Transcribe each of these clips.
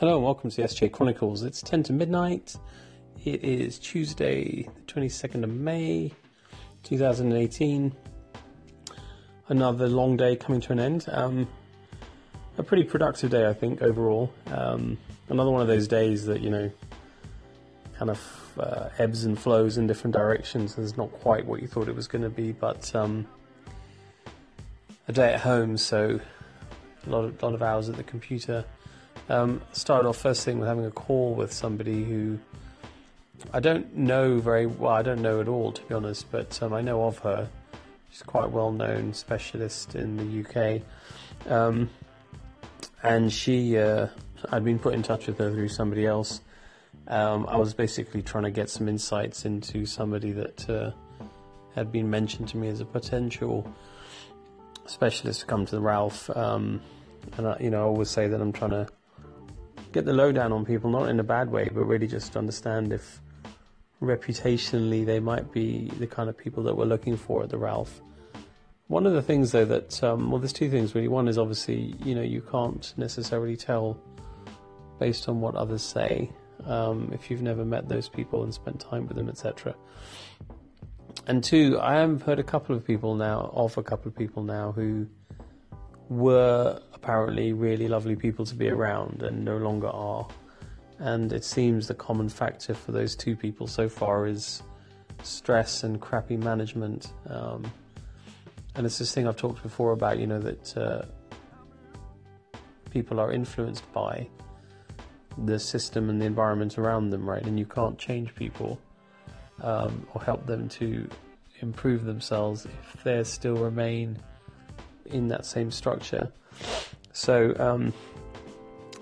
Hello and welcome to the SJ Chronicles. It's 10 to midnight. It is Tuesday, the 22nd of May, 2018. Another long day coming to an end. Um, a pretty productive day, I think, overall. Um, another one of those days that, you know, kind of uh, ebbs and flows in different directions. It's not quite what you thought it was going to be, but um, a day at home, so a lot of, lot of hours at the computer. Um, started off first thing with having a call with somebody who I don't know very well. I don't know at all, to be honest, but um, I know of her. She's quite a well-known specialist in the UK, um, and she. Uh, I'd been put in touch with her through somebody else. Um, I was basically trying to get some insights into somebody that uh, had been mentioned to me as a potential specialist to come to the Ralph. Um, and I, you know, I always say that I'm trying to get the lowdown on people, not in a bad way, but really just understand if reputationally they might be the kind of people that we're looking for at the Ralph. One of the things, though, that um, well, there's two things really. One is obviously, you know, you can't necessarily tell based on what others say um, if you've never met those people and spent time with them, etc. And two, I have heard a couple of people now, of a couple of people now who were apparently really lovely people to be around and no longer are. And it seems the common factor for those two people so far is stress and crappy management. Um, and it's this thing I've talked before about, you know, that uh, people are influenced by the system and the environment around them, right? And you can't change people um, or help them to improve themselves if they still remain in that same structure. So, um,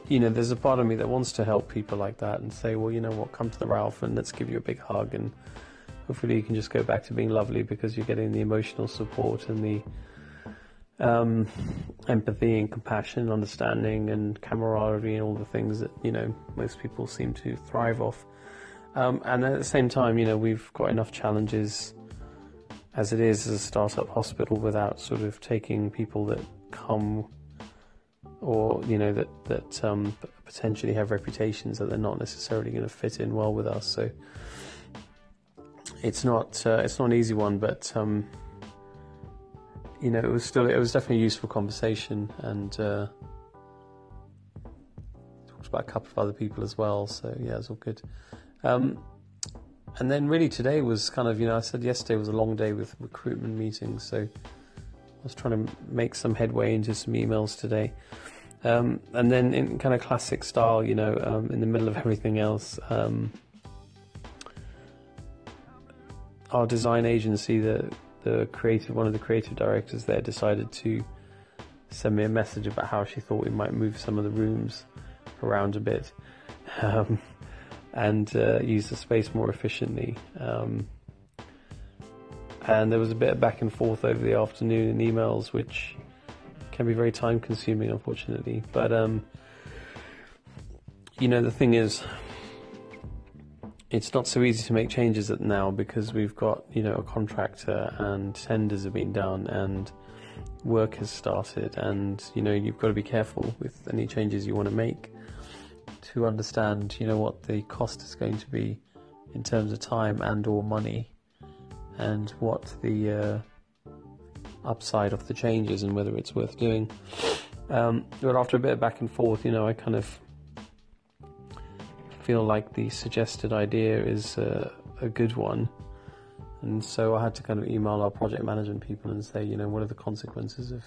you know, there's a part of me that wants to help people like that and say, well, you know what, come to the Ralph and let's give you a big hug and hopefully you can just go back to being lovely because you're getting the emotional support and the um, empathy and compassion, and understanding and camaraderie and all the things that you know most people seem to thrive off. Um, and at the same time, you know, we've got enough challenges as it is as a startup hospital without sort of taking people that come or you know that that um, potentially have reputations that they're not necessarily going to fit in well with us. So it's not uh, it's not an easy one, but um, you know it was still it was definitely a useful conversation and uh, talked about a couple of other people as well. So yeah, it was all good. Um, and then really today was kind of, you know, I said yesterday was a long day with recruitment meetings, so I was trying to make some headway into some emails today. Um, and then in kind of classic style, you know, um, in the middle of everything else, um, our design agency, the the creative one of the creative directors there, decided to send me a message about how she thought we might move some of the rooms around a bit. Um, and uh, use the space more efficiently. Um, and there was a bit of back and forth over the afternoon in emails, which can be very time consuming, unfortunately. But, um, you know, the thing is, it's not so easy to make changes at now because we've got, you know, a contractor and tenders have been done and work has started and, you know, you've got to be careful with any changes you want to make to understand, you know, what the cost is going to be in terms of time and or money, and what the uh, upside of the changes and whether it's worth doing. Um, but after a bit of back and forth, you know, I kind of feel like the suggested idea is uh, a good one. And so I had to kind of email our project management people and say, you know, what are the consequences of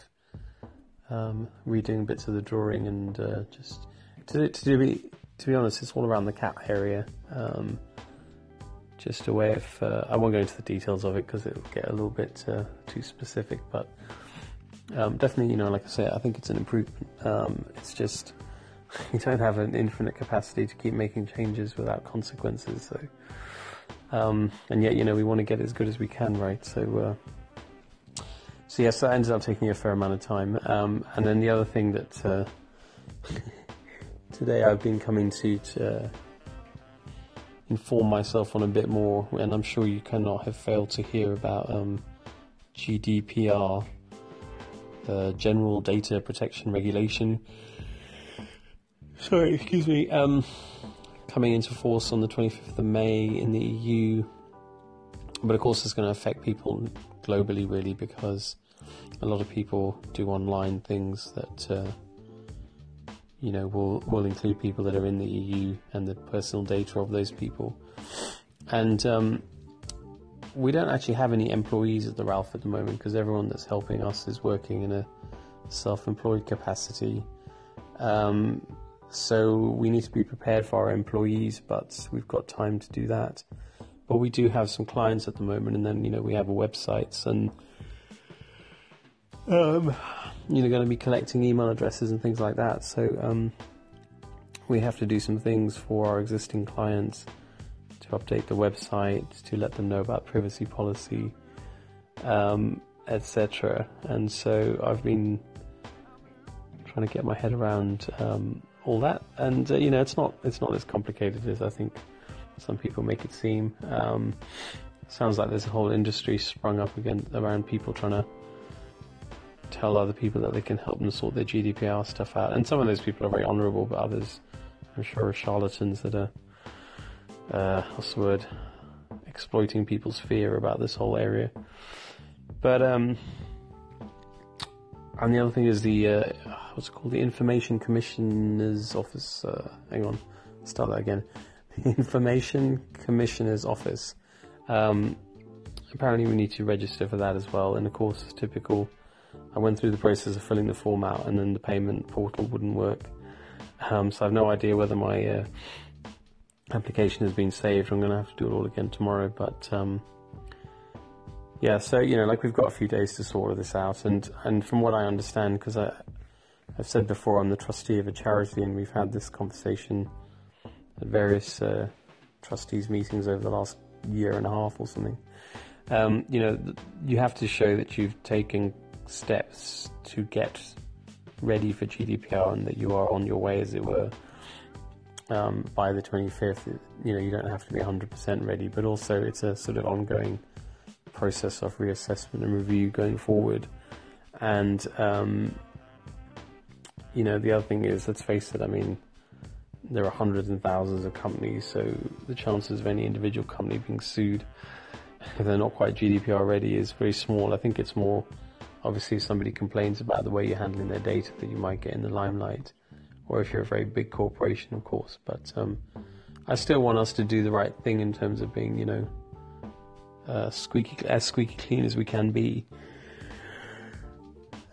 um, redoing bits of the drawing and uh, just to, to be to be honest, it's all around the cat area. Um, just a way of uh, I won't go into the details of it because it will get a little bit uh, too specific, but um, definitely, you know, like I say, I think it's an improvement. Um, it's just you don't have an infinite capacity to keep making changes without consequences. So, um, and yet, you know, we want to get as good as we can, right? So. Uh, so yes, that ended up taking a fair amount of time. Um, and then the other thing that uh, Today I've been coming to to inform myself on a bit more, and I'm sure you cannot have failed to hear about um, GDPR, the General Data Protection Regulation. sorry, excuse me, um, coming into force on the 25th of May in the EU. But of course, it's going to affect people globally, really, because a lot of people do online things that, uh, you know, will, will include people that are in the EU and the personal data of those people. And um, we don't actually have any employees at the Ralph at the moment because everyone that's helping us is working in a self employed capacity. Um, so we need to be prepared for our employees, but we've got time to do that. But we do have some clients at the moment, and then you know we have websites and um, you know going to be collecting email addresses and things like that. So um, we have to do some things for our existing clients to update the website, to let them know about privacy policy, um, etc. And so I've been trying to get my head around um, all that. And uh, you know, it's not it's not as complicated as I think some people make it seem. Um, sounds like there's a whole industry sprung up again around people trying to tell other people that they can help them sort their GDPR stuff out. And some of those people are very honourable, but others, I'm sure, are charlatans that are uh, what's the word? Exploiting people's fear about this whole area. But um, and the other thing is the uh, what's it called? The Information Commissioner's Office. Uh, hang on, start that again. The Information Commissioner's Office. Um, apparently, we need to register for that as well. And of course, typical, I went through the process of filling the form out, and then the payment portal wouldn't work. Um, so I have no idea whether my uh, application has been saved. I'm going to have to do it all again tomorrow, but. Um, yeah, so you know, like we've got a few days to sort of this out, and and from what I understand, because I, I've said before, I'm the trustee of a charity, and we've had this conversation at various uh, trustees meetings over the last year and a half or something. Um, you know, you have to show that you've taken steps to get ready for GDPR and that you are on your way, as it were. Um, by the 25th, you know, you don't have to be 100% ready, but also it's a sort of ongoing process of reassessment and review going forward. And um, you know, the other thing is, let's face it. I mean, there are hundreds and thousands of companies, so the chances of any individual company being sued if they're not quite GDPR ready is very small. I think it's more obviously if somebody complains about the way you're handling their data that you might get in the limelight, or if you're a very big corporation, of course. But um, I still want us to do the right thing in terms of being, you know, uh, squeaky as squeaky clean as we can be.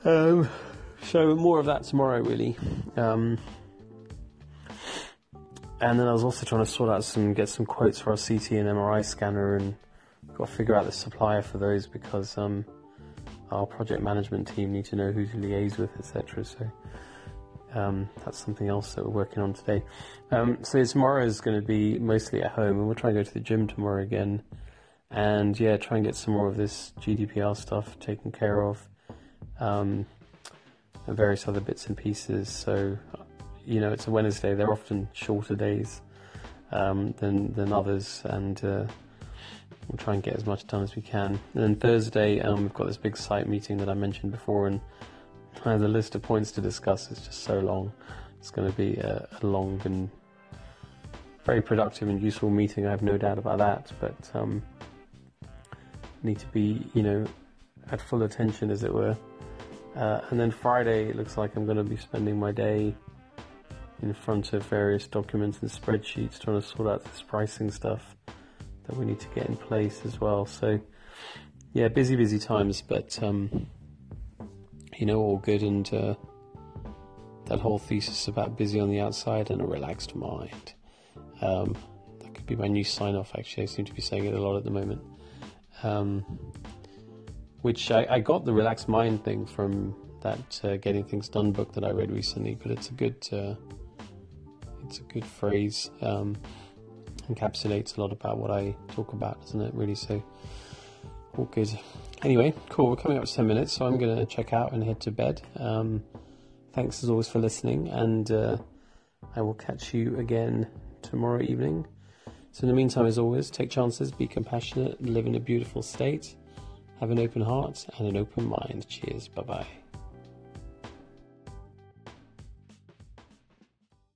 Um, so more of that tomorrow, really. Um, and then I was also trying to sort out some, get some quotes for our CT and MRI scanner, and got to figure out the supplier for those because um, our project management team need to know who to liaise with, etc. So um, that's something else that we're working on today. Um, so tomorrow is going to be mostly at home, and we'll try and go to the gym tomorrow again and yeah, try and get some more of this GDPR stuff taken care of, um, and various other bits and pieces. So, you know, it's a Wednesday; they're often shorter days um, than than others, and uh, we'll try and get as much done as we can. And then Thursday, um, we've got this big site meeting that I mentioned before, and uh, the list of points to discuss is just so long. It's going to be a, a long and very productive and useful meeting. I have no doubt about that, but. Um, need to be, you know, at full attention, as it were. Uh, and then Friday, it looks like I'm going to be spending my day in front of various documents and spreadsheets trying to sort out this pricing stuff that we need to get in place as well. So, yeah, busy, busy times, but, um, you know, all good. And uh, that whole thesis about busy on the outside and a relaxed mind. Um, that could be my new sign off, actually. I seem to be saying it a lot at the moment um, which I, I, got the relaxed mind thing from that uh, getting things done book that I read recently. But it's a good uh, it's a good phrase. Um, encapsulates a lot about what I talk about, doesn't it? Really, so all good. Anyway, cool. We're coming up to ten minutes, so I'm going to check out and head to bed. Um, thanks as always for listening, and uh, I will catch you again tomorrow evening. So, in the meantime, as always, take chances, be compassionate, live in a beautiful state, have an open heart and an open mind. Cheers. Bye bye.